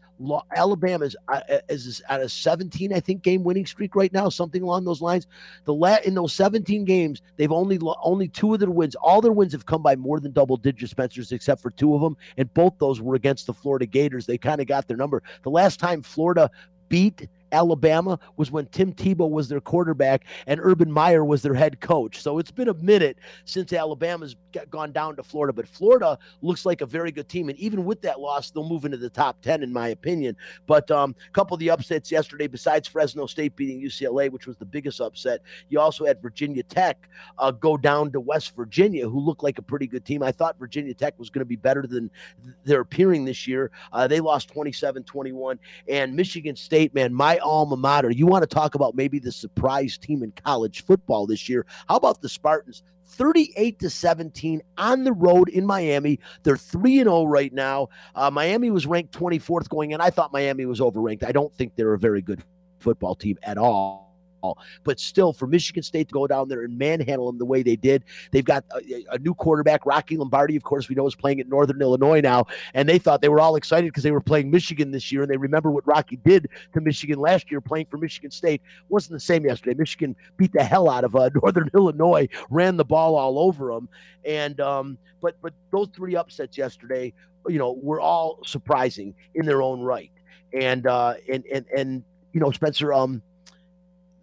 Alabama's uh, uh, is at a 17, I think, game winning streak right now, something along those lines. The la- in those 17 games, they've only only two of their wins. All their wins have come by more than double digit Spencers, except for two of them, and both those were against the Florida Gators. They kind of got their number. The last time Florida beat Alabama was when Tim Tebow was their quarterback and Urban Meyer was their head coach. So it's been a minute since Alabama's gone down to Florida, but Florida looks like a very good team. And even with that loss, they'll move into the top 10, in my opinion. But um, a couple of the upsets yesterday, besides Fresno State beating UCLA, which was the biggest upset, you also had Virginia Tech uh, go down to West Virginia, who looked like a pretty good team. I thought Virginia Tech was going to be better than they're appearing this year. Uh, they lost 27 21. And Michigan State, man, my alma mater. You want to talk about maybe the surprise team in college football this year? How about the Spartans? 38 to 17 on the road in Miami. They're 3 and 0 right now. Uh, Miami was ranked 24th going in. I thought Miami was overranked. I don't think they're a very good football team at all. But still, for Michigan State to go down there and manhandle them the way they did, they've got a, a, new quarterback, Rocky Lombardi, of course, we know is playing at Northern Illinois now. And they thought they were all excited because they were playing Michigan this year. And they remember what Rocky did to Michigan last year playing for Michigan State. wasn't the same yesterday. Michigan beat the hell out of uh, Northern Illinois, ran the ball all over them. And, um, but, but those three upsets yesterday, you know, were all surprising in their own right. And, uh, and, and, and, you know, Spencer, um,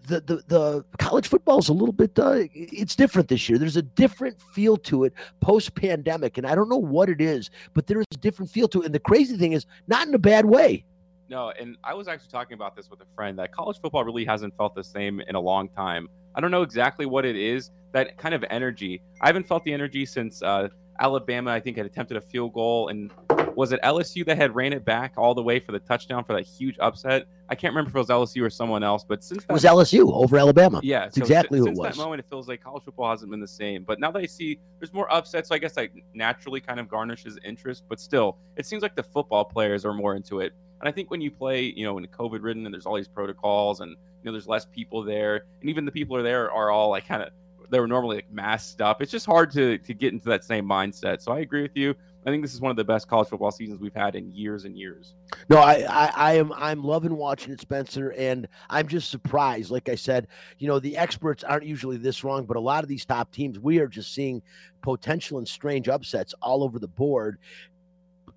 the, the, the college football is a little bit uh, it's different this year. There's a different feel to it post pandemic, and I don't know what it is, but there is a different feel to it. And the crazy thing is, not in a bad way. No, and I was actually talking about this with a friend that college football really hasn't felt the same in a long time. I don't know exactly what it is. That kind of energy. I haven't felt the energy since uh, Alabama. I think had attempted a field goal and was it LSU that had ran it back all the way for the touchdown for that huge upset? I can't remember if it was LSU or someone else, but since that, it was LSU over Alabama. Yeah, it's so exactly since, who it was. That moment, it feels like college football hasn't been the same. But now that I see there's more upsets, so I guess like naturally kind of garnishes interest. But still, it seems like the football players are more into it. And I think when you play, you know, when COVID ridden and there's all these protocols and you know there's less people there, and even the people are there are all like kind of they were normally like masked up. It's just hard to to get into that same mindset. So I agree with you. I think this is one of the best college football seasons we've had in years and years. No, I, I, I am I'm loving watching it, Spencer, and I'm just surprised. Like I said, you know, the experts aren't usually this wrong, but a lot of these top teams, we are just seeing potential and strange upsets all over the board.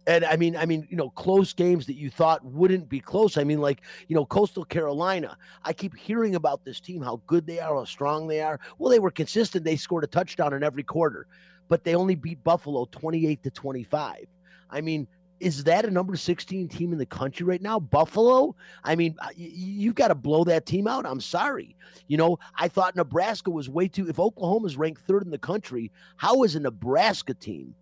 And I mean, I mean, you know, close games that you thought wouldn't be close. I mean, like, you know, Coastal Carolina. I keep hearing about this team, how good they are, how strong they are. Well, they were consistent. They scored a touchdown in every quarter but they only beat Buffalo 28 to 25. I mean, is that a number 16 team in the country right now? Buffalo? I mean, uh, you've got to blow that team out. I'm sorry. You know, I thought Nebraska was way too, if Oklahoma is ranked third in the country, how is a Nebraska team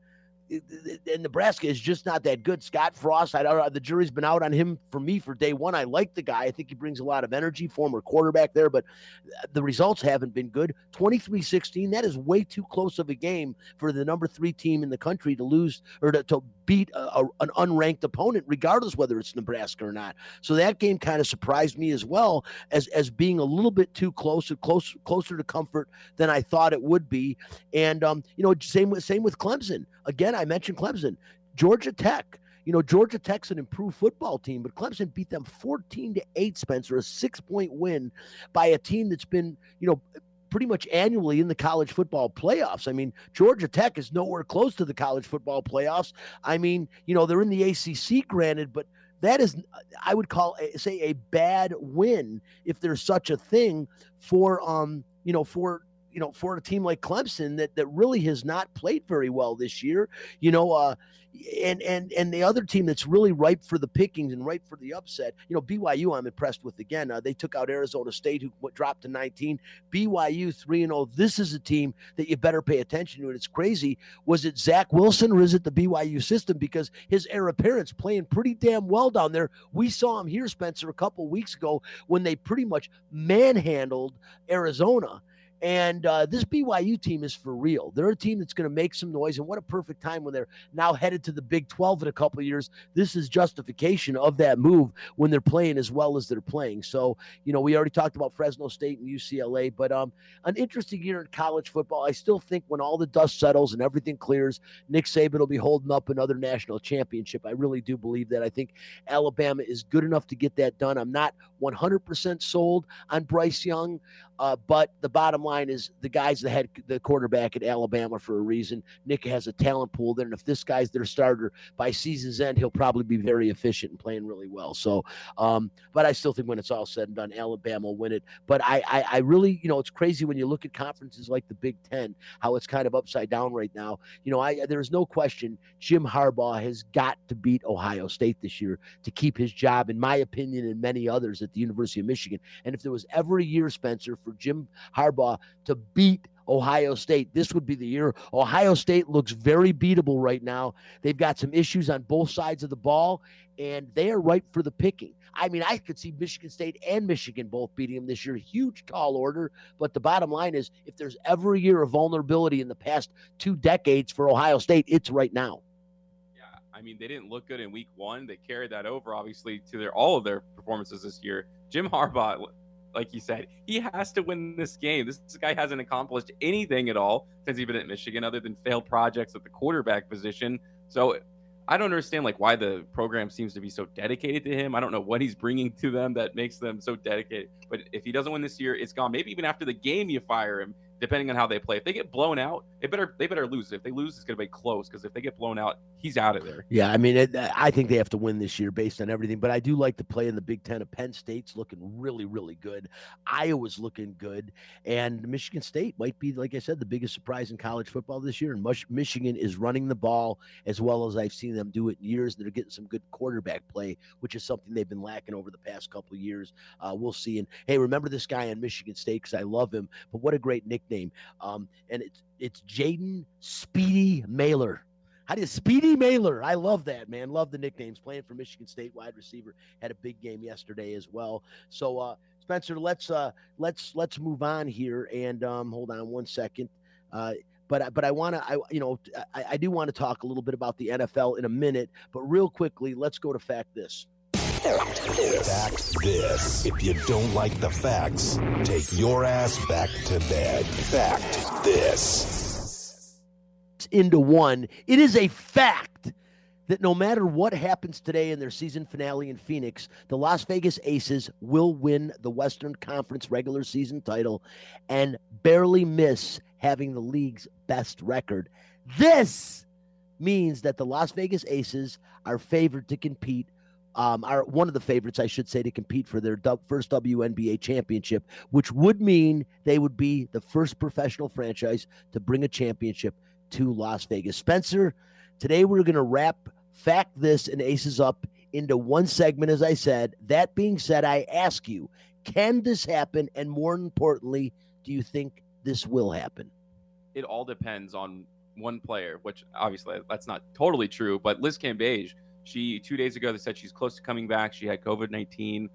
and Nebraska is just not that good. Scott Frost, I the jury's been out on him for me for day one. I like the guy. I think he brings a lot of energy, former quarterback there, but uh, the results haven't been good. 23 16, that is way too close of a game for the number three team in the country to lose or to, to beat a, a, an unranked opponent, regardless whether it's Nebraska or not. So that game kind of surprised me as well as, as being a little bit too close, close, closer to comfort than I thought it would be. And, um, you know, same with, same with Clemson. Again, I mentioned Clemson, Georgia Tech. You know, Georgia Tech's an improved football team, but Clemson beat them 14 to 8, Spencer, a six point win by a team that's been, you know, pretty much annually in the college football playoffs. I mean, Georgia Tech is nowhere close to the college football playoffs. I mean, you know, they're in the ACC, granted, but that is, I would call, say, a bad win if there's such a thing for, um, you know, for you know, for a team like Clemson that that really has not played very well this year, you know, uh, and and and the other team that's really ripe for the pickings and ripe for the upset, you know, BYU. I'm impressed with again. Uh, they took out Arizona State, who dropped to 19. BYU three and 0. This is a team that you better pay attention to. And it's crazy. Was it Zach Wilson or is it the BYU system? Because his heir apparent's playing pretty damn well down there. We saw him here, Spencer, a couple weeks ago when they pretty much manhandled Arizona. And uh, this BYU team is for real. They're a team that's going to make some noise. And what a perfect time when they're now headed to the Big 12 in a couple years. This is justification of that move when they're playing as well as they're playing. So, you know, we already talked about Fresno State and UCLA, but um, an interesting year in college football. I still think when all the dust settles and everything clears, Nick Saban will be holding up another national championship. I really do believe that. I think Alabama is good enough to get that done. I'm not 100% sold on Bryce Young. Uh, but the bottom line is the guy's the head, the quarterback at Alabama for a reason. Nick has a talent pool there, and if this guy's their starter by season's end, he'll probably be very efficient and playing really well. So, um, but I still think when it's all said and done, Alabama will win it. But I, I, I really, you know, it's crazy when you look at conferences like the Big Ten, how it's kind of upside down right now. You know, I there's no question Jim Harbaugh has got to beat Ohio State this year to keep his job, in my opinion, and many others at the University of Michigan. And if there was ever a year, Spencer, for Jim Harbaugh to beat Ohio State. This would be the year. Ohio State looks very beatable right now. They've got some issues on both sides of the ball, and they are ripe for the picking. I mean, I could see Michigan State and Michigan both beating them this year. Huge tall order. But the bottom line is if there's ever a year of vulnerability in the past two decades for Ohio State, it's right now. Yeah, I mean, they didn't look good in week one. They carried that over, obviously, to their all of their performances this year. Jim Harbaugh, like you said, he has to win this game. This, this guy hasn't accomplished anything at all since he's been at Michigan other than failed projects at the quarterback position. So I don't understand like why the program seems to be so dedicated to him. I don't know what he's bringing to them that makes them so dedicated. But if he doesn't win this year, it's gone. Maybe even after the game, you fire him depending on how they play. If they get blown out, they better they better lose. If they lose, it's going to be close because if they get blown out, he's out of there. Yeah, I mean, it, I think they have to win this year based on everything. But I do like to play in the Big Ten. Of Penn State's looking really, really good. Iowa's looking good, and Michigan State might be, like I said, the biggest surprise in college football this year. And Michigan is running the ball as well as I've seen them do it in years. They're getting some good quarterback play, which is something they've been lacking over the past couple years. Uh, we'll see. And hey, remember this guy in Michigan State because I love him. But what a great nickname! Um, and it's it's Jaden Speedy Nailor. How do you Speedy Nailor? I love that man. Love the nicknames. Playing for Michigan State, wide receiver, had a big game yesterday as well. So, uh, Spencer, let's uh, let's let's move on here and um, hold on one second. Uh, but but I want to I you know I, I do want to talk a little bit about the NFL in a minute. But real quickly, let's go to fact this. Fact this. If you don't like the facts, take your ass back to bed. Fact this. Into one. It is a fact that no matter what happens today in their season finale in Phoenix, the Las Vegas Aces will win the Western Conference regular season title and barely miss having the league's best record. This means that the Las Vegas Aces are favored to compete um, are one of the favorites, I should say, to compete for their first WNBA championship, which would mean they would be the first professional franchise to bring a championship to Las Vegas. Spencer, today we're going to wrap Fact This and Aces Up into one segment, as I said. That being said, I ask you, can this happen? And more importantly, do you think this will happen? It all depends on one player, which obviously that's not totally true, but Liz Cambage – she two days ago they said she's close to coming back. She had COVID nineteen,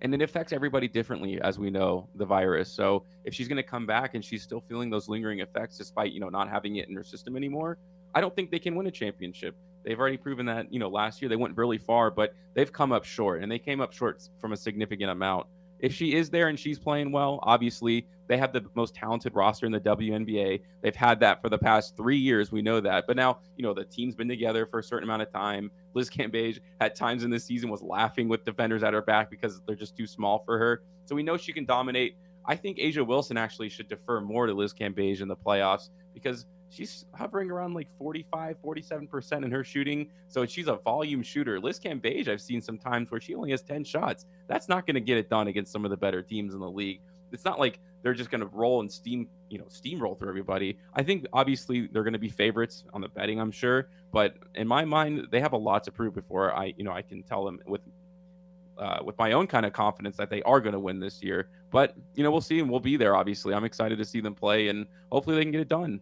and it affects everybody differently, as we know the virus. So if she's going to come back and she's still feeling those lingering effects, despite you know not having it in her system anymore, I don't think they can win a championship. They've already proven that you know last year they went really far, but they've come up short, and they came up short from a significant amount if she is there and she's playing well, obviously they have the most talented roster in the WNBA. They've had that for the past three years. We know that. But now, you know, the team's been together for a certain amount of time. Liz Cambage at times in this season was laughing with defenders at her back because they're just too small for her. So we know she can dominate. I think A'ja Wilson actually should defer more to Liz Cambage in the playoffs because she's hovering around like 45, 47% in her shooting. So she's a volume shooter. Liz Cambage, I've seen some times where she only has 10 shots. That's not going to get it done against some of the better teams in the league. It's not like they're just going to roll and steam, you know, steamroll through everybody. I think obviously they're going to be favorites on the betting, I'm sure. But in my mind, they have a lot to prove before I, you know, I can tell them with uh, with my own kind of confidence that they are going to win this year. But you know, we'll see, and we'll be there. Obviously, I'm excited to see them play, and hopefully, they can get it done.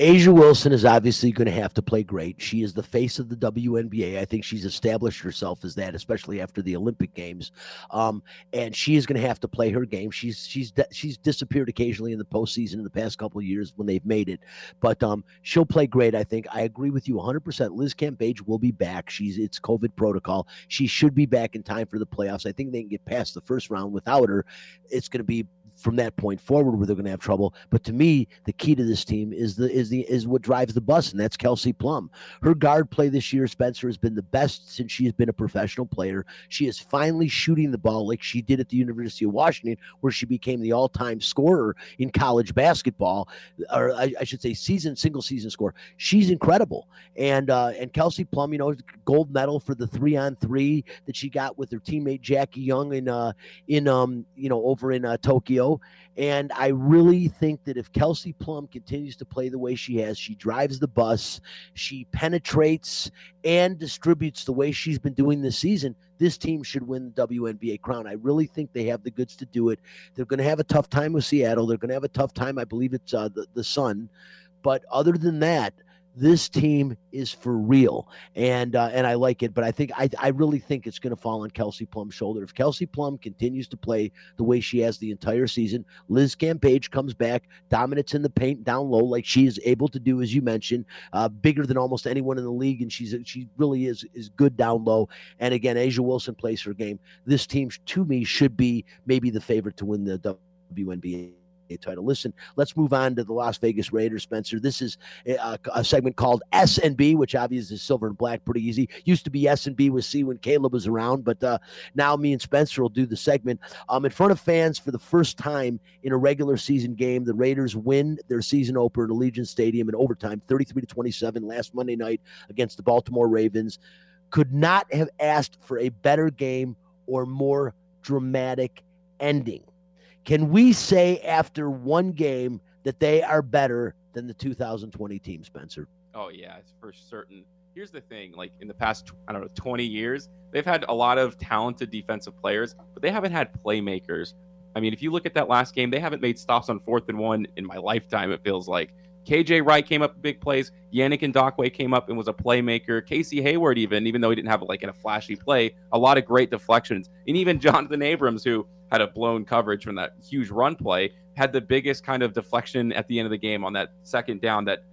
A'ja Wilson is obviously going to have to play great. She is the face of the WNBA. I think she's established herself as that, especially after the Olympic Games. Um, and she is going to have to play her game. She's she's she's disappeared occasionally in the postseason in the past couple of years when they've made it, but um, she'll play great. I think. I agree with you 100. percent Liz Cambage will be back. She's it's COVID protocol. She should be back in time for the playoffs. I think they can get past the first round without her. It's going to be from that point forward where they're going to have trouble. But to me, the key to this team is the is the is what drives the bus, and that's Kelsey Plum. Her guard play this year, Spencer, has been the best since she has been a professional player. She is finally shooting the ball like she did at the University of Washington, where she became the all-time scorer in college basketball, or I, I should say, season single season score. She's incredible, and uh, and Kelsey Plum, you know, gold medal for the three on three that she got with her teammate Jackie Young in uh in um you know over in uh, Tokyo And I really think that if Kelsey Plum continues to play the way she has, she drives the bus, she penetrates and distributes the way she's been doing this season, this team should win the WNBA crown. I really think they have the goods to do it. They're going to have a tough time with Seattle. They're going to have a tough time, I believe it's uh, the, the Sun. But other than that, this team is for real, and uh, and I like it. But I think I I really think it's going to fall on Kelsey Plum's shoulder. If Kelsey Plum continues to play the way she has the entire season, Liz Cambage comes back, dominates in the paint down low like she is able to do, as you mentioned, uh, bigger than almost anyone in the league, and she's she really is is good down low. And again, A'ja Wilson plays her game. This team, to me, should be maybe the favorite to win the WNBA title. Listen, let's move on to the Las Vegas Raiders, Spencer. This is a, a segment called S and B, which obviously is silver and black, pretty easy. Used to be S and B with C when Caleb was around, but uh, now me and Spencer will do the segment um, in front of fans for the first time in a regular season game. The Raiders win their season opener at Allegiant Stadium in overtime, 33 to 27 last Monday night against the Baltimore Ravens. Could not have asked for a better game or more dramatic ending. Can we say after one game that they are better than the 2020 team, Spencer? Oh yeah, for certain. Here's the thing: like in the past, I don't know, 20 years, they've had a lot of talented defensive players, but they haven't had playmakers. I mean, if you look at that last game, they haven't made stops on fourth and one in my lifetime. It feels like KJ Wright came up big plays. Yannick Ngakoue came up and was a playmaker. Casey Hayward, even even though he didn't have like in a flashy play, a lot of great deflections, and even Jonathan Abrams, who had a blown coverage from that huge run play, had the biggest kind of deflection at the end of the game on that second down that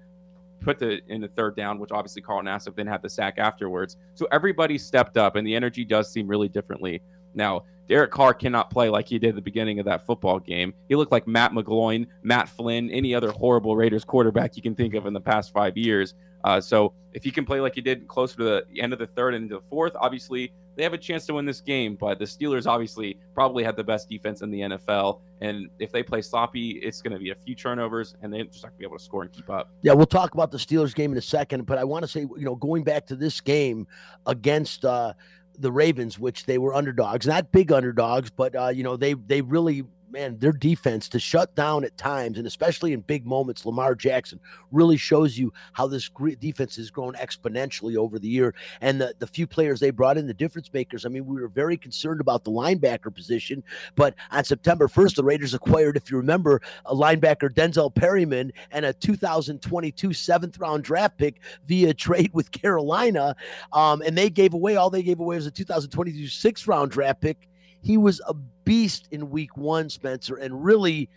put the in the third down, which obviously Carl Nassib then had the sack afterwards. So everybody stepped up, and the energy does seem really differently now. Derek Carr cannot play like he did at the beginning of that football game. He looked like Matt McGloin, Matt Flynn, any other horrible Raiders quarterback you can think of in the past five years. Uh, so if he can play like he did closer to the end of the third and into the fourth, obviously they have a chance to win this game. But the Steelers obviously probably had the best defense in the NFL, and if they play sloppy, it's going to be a few turnovers, and they're just not going to be able to score and keep up. Yeah, we'll talk about the Steelers game in a second, but I want to say, you know, going back to this game against. Uh, the Ravens, which they were underdogs, not big underdogs, but uh, you know they they really man, their defense to shut down at times, and especially in big moments, Lamar Jackson really shows you how this defense has grown exponentially over the year. And the, the few players they brought in, the difference makers. I mean, we were very concerned about the linebacker position, but on September 1st, the Raiders acquired, if you remember, a linebacker Denzel Perryman and a 2022 seventh round draft pick via trade with Carolina. Um, and they gave away all they gave away was a 2022 sixth round draft pick he was a beast in week one, Spencer, and really.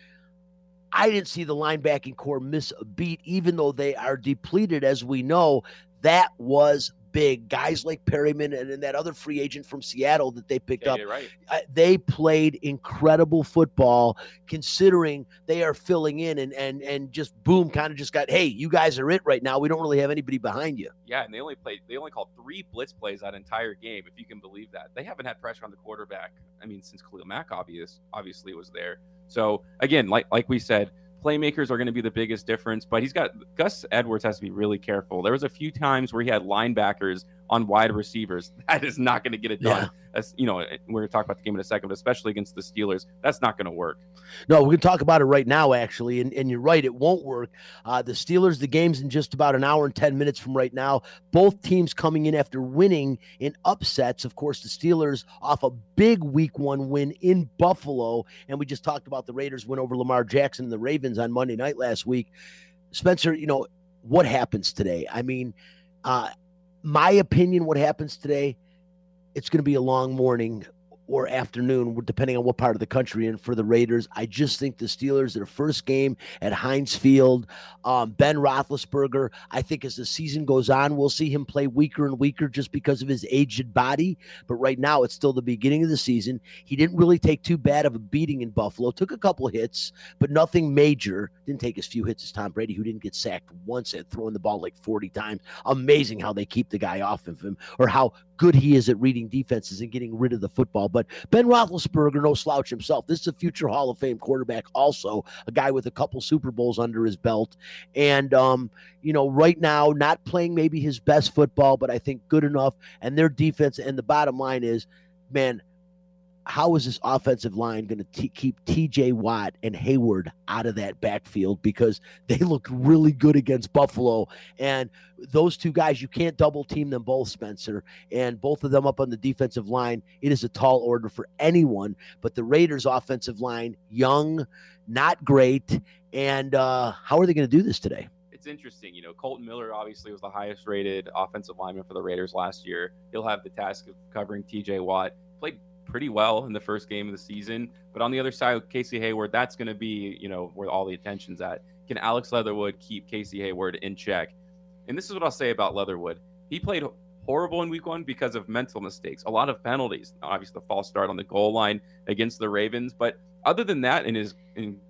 I didn't see the linebacking corps miss a beat, even though they are depleted, as we know. That was big. Guys like Perryman and, and that other free agent from Seattle that they picked yeah, up, right. uh, they played incredible football considering they are filling in and and and just boom, kind of just got, hey, you guys are it right now. We don't really have anybody behind you. Yeah, and they only played they only called three blitz plays that entire game, if you can believe that. They haven't had pressure on the quarterback. I mean, since Khalil Mack obvious obviously was there. So again, like like we said, playmakers are going to be the biggest difference, but he's got Gus Edwards has to be really careful. There was a few times where he had linebackers on wide receivers. That is not going to get it done. Yeah. As you know, we're going to talk about the game in a second, but especially against the Steelers, that's not going to work. No, going to talk about it right now, actually. And, and you're right, it won't work. Uh, the Steelers, the game's in just about an hour and 10 minutes from right now. Both teams coming in after winning in upsets. Of course, the Steelers off a big week one win in Buffalo. And we just talked about the Raiders win over Lamar Jackson and the Ravens on Monday night last week. Spencer, you know, what happens today? I mean, uh, my opinion, what happens today, it's going to be a long morning or afternoon, depending on what part of the country. And for the Raiders, I just think the Steelers, their first game at Heinz Field, um, Ben Roethlisberger, I think as the season goes on, we'll see him play weaker and weaker just because of his aged body. But right now, it's still the beginning of the season. He didn't really take too bad of a beating in Buffalo. Took a couple hits, but nothing major. Didn't take as few hits as Tom Brady, who didn't get sacked once and throwing the ball like 40 times. Amazing how they keep the guy off of him, or how good he is at reading defenses and getting rid of the football. But Ben Roethlisberger, no slouch himself. This is a future Hall of Fame quarterback, also a guy with a couple Super Bowls under his belt. And, um, you know, right now, not playing maybe his best football, but I think good enough. And their defense, and the bottom line is, man, how is this offensive line going to keep TJ Watt and Hayward out of that backfield because they looked really good against Buffalo and those two guys you can't double team them both Spencer and both of them up on the defensive line it is a tall order for anyone but the Raiders offensive line young not great and uh, how are they going to do this today it's interesting. You know, Kolton Miller obviously was the highest rated offensive lineman for the Raiders last year. He'll have the task of covering TJ Watt. Played pretty well in the first game of the season. But on the other side, Casey Hayward, that's going to be, you know, where all the attention's at. Can Alex Leatherwood keep Casey Hayward in check? And this is what I'll say about Leatherwood. He played horrible in week one because of mental mistakes, a lot of penalties. Obviously, the false start on the goal line against the Ravens. But other than that, in his in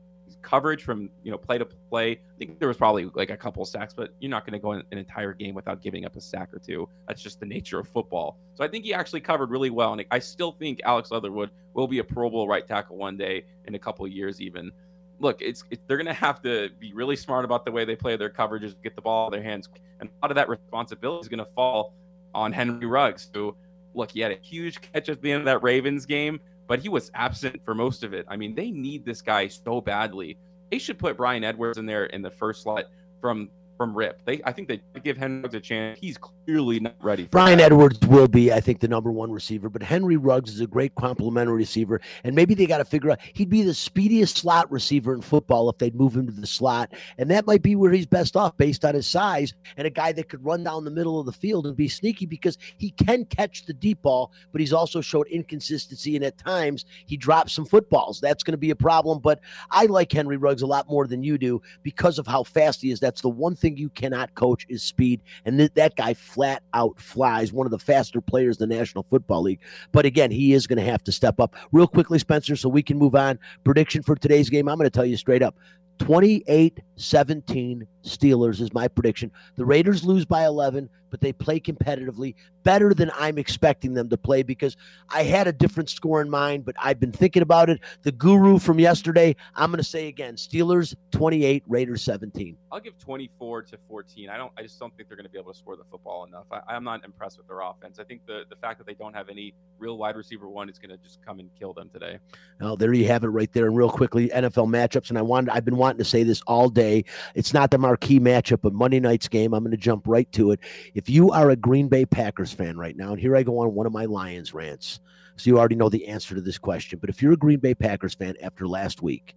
coverage from you know play to play. I think there was probably like a couple sacks, but you're not going to go an entire game without giving up a sack or two. That's just the nature of football. So I think he actually covered really well, and I still think Alex Leatherwood will be a Pro Bowl right tackle one day in a couple years, even. Look, it's, they're going to have to be really smart about the way they play their coverages, get the ball in their hands, and a lot of that responsibility is going to fall on Henry Ruggs, who look, he had a huge catch at the end of that Ravens game but he was absent for most of it. I mean, they need this guy so badly. They should put Bryan Edwards in there in the first slot from from Rip. They, I think they give Henry Ruggs a chance. He's clearly not ready. Bryan that. Edwards will be, I think, the number one receiver, but Henry Ruggs is a great complementary receiver, and maybe they got to figure out he'd be the speediest slot receiver in football if they'd move him to the slot, and that might be where he's best off based on his size and a guy that could run down the middle of the field and be sneaky because he can catch the deep ball, but he's also showed inconsistency, and at times he drops some footballs. That's going to be a problem, but I like Henry Ruggs a lot more than you do because of how fast he is. That's the one thing you cannot coach is speed. And th- that guy flat out flies, one of the faster players in the National Football League. But again, he is going to have to step up. Real quickly, Spencer, so we can move on. Prediction for today's game I'm going to tell you straight up 28 17 Steelers is my prediction. The Raiders lose by 11, but they play competitively better than I'm expecting them to play because I had a different score in mind, but I've been thinking about it. The guru from yesterday, I'm going to say again Steelers 28, Raiders 17. I'll give 24 to 14. I don't, I just don't think they're going to be able to score the football enough. I, am not impressed with their offense. I think the, the fact that they don't have any real wide receiver one is going to just come and kill them today. Oh, there you have it right there. And real quickly, NFL matchups. And I wanted, I've been wanting to say this all day. It's not the marquee matchup, but Monday night's game. I'm going to jump right to it. If you are a Green Bay Packers fan right now, and here I go on one of my Lions rants, so you already know the answer to this question. But if you're a Green Bay Packers fan after last week,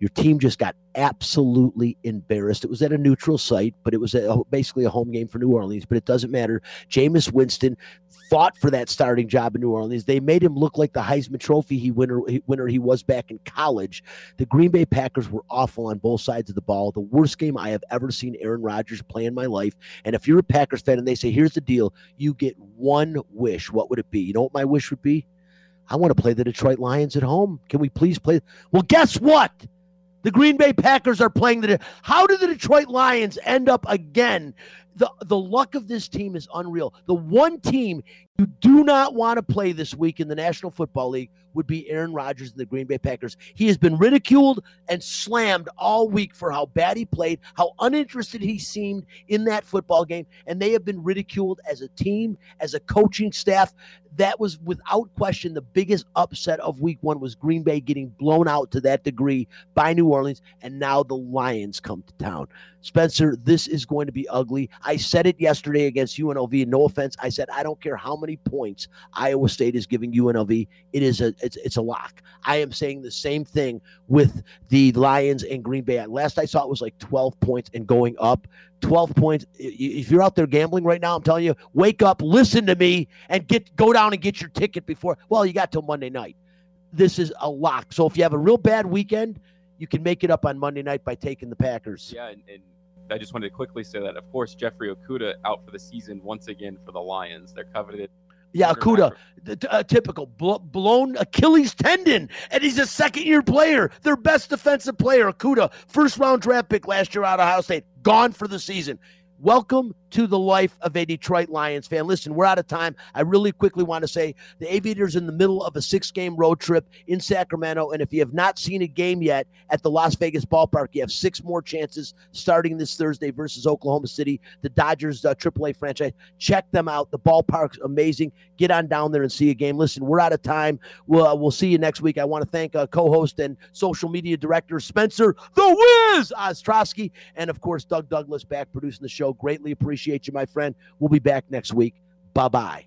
your team just got absolutely embarrassed. It was at a neutral site, but it was a, basically a home game for New Orleans, but it doesn't matter. Jameis Winston fought for that starting job in New Orleans. They made him look like the Heisman Trophy he winner, winner he was back in college. The Green Bay Packers were awful on both sides of the ball. The worst game I have ever seen Aaron Rodgers play in my life. And if you're a Packers fan and they say, here's the deal, you get one wish, what would it be? You know what my wish would be? I want to play the Detroit Lions at home. Can we please play? Well, guess what? The Green Bay Packers are playing the. How did the Detroit Lions end up again? The the luck of this team is unreal. The one team you do not want to play this week in the National Football League would be Aaron Rodgers and the Green Bay Packers. He has been ridiculed and slammed all week for how bad he played, how uninterested he seemed in that football game, and they have been ridiculed as a team, as a coaching staff. That was without question the biggest upset of week one was Green Bay getting blown out to that degree by New Orleans, and now the Lions come to town. Spencer, this is going to be ugly. I said it yesterday against UNLV. No offense. I said I don't care how many points Iowa State is giving UNLV. It is a it's it's a lock. I am saying the same thing with the Lions and Green Bay. Last I saw it was like 12 points and going up. 12 points. If you're out there gambling right now, I'm telling you, wake up, listen to me, and get go down and get your ticket before. Well, you got till Monday night. This is a lock. So if you have a real bad weekend, you can make it up on Monday night by taking the Packers. Yeah, and, and I just wanted to quickly say that, of course, Jeffrey Okudah out for the season once again for the Lions. They're coveted yeah, Okuda, Okudah, uh, typical blown Achilles tendon, and he's a second-year player, their best defensive player. Okudah, first-round draft pick last year out of Ohio State, gone for the season. Welcome to the life of a Detroit Lions fan. Listen, we're out of time. I really quickly want to say the Aviators in the middle of a six game road trip in Sacramento. And if you have not seen a game yet at the Las Vegas ballpark, you have six more chances starting this Thursday versus Oklahoma City, the Dodgers uh, AAA franchise. Check them out. The ballpark's amazing. Get on down there and see a game. Listen, we're out of time. We'll, uh, we'll see you next week. I want to thank uh, co host and social media director Spencer the Wiz Ostrowski, and of course, Doug Douglas back producing the show. Greatly appreciate you, my friend. We'll be back next week. Bye bye.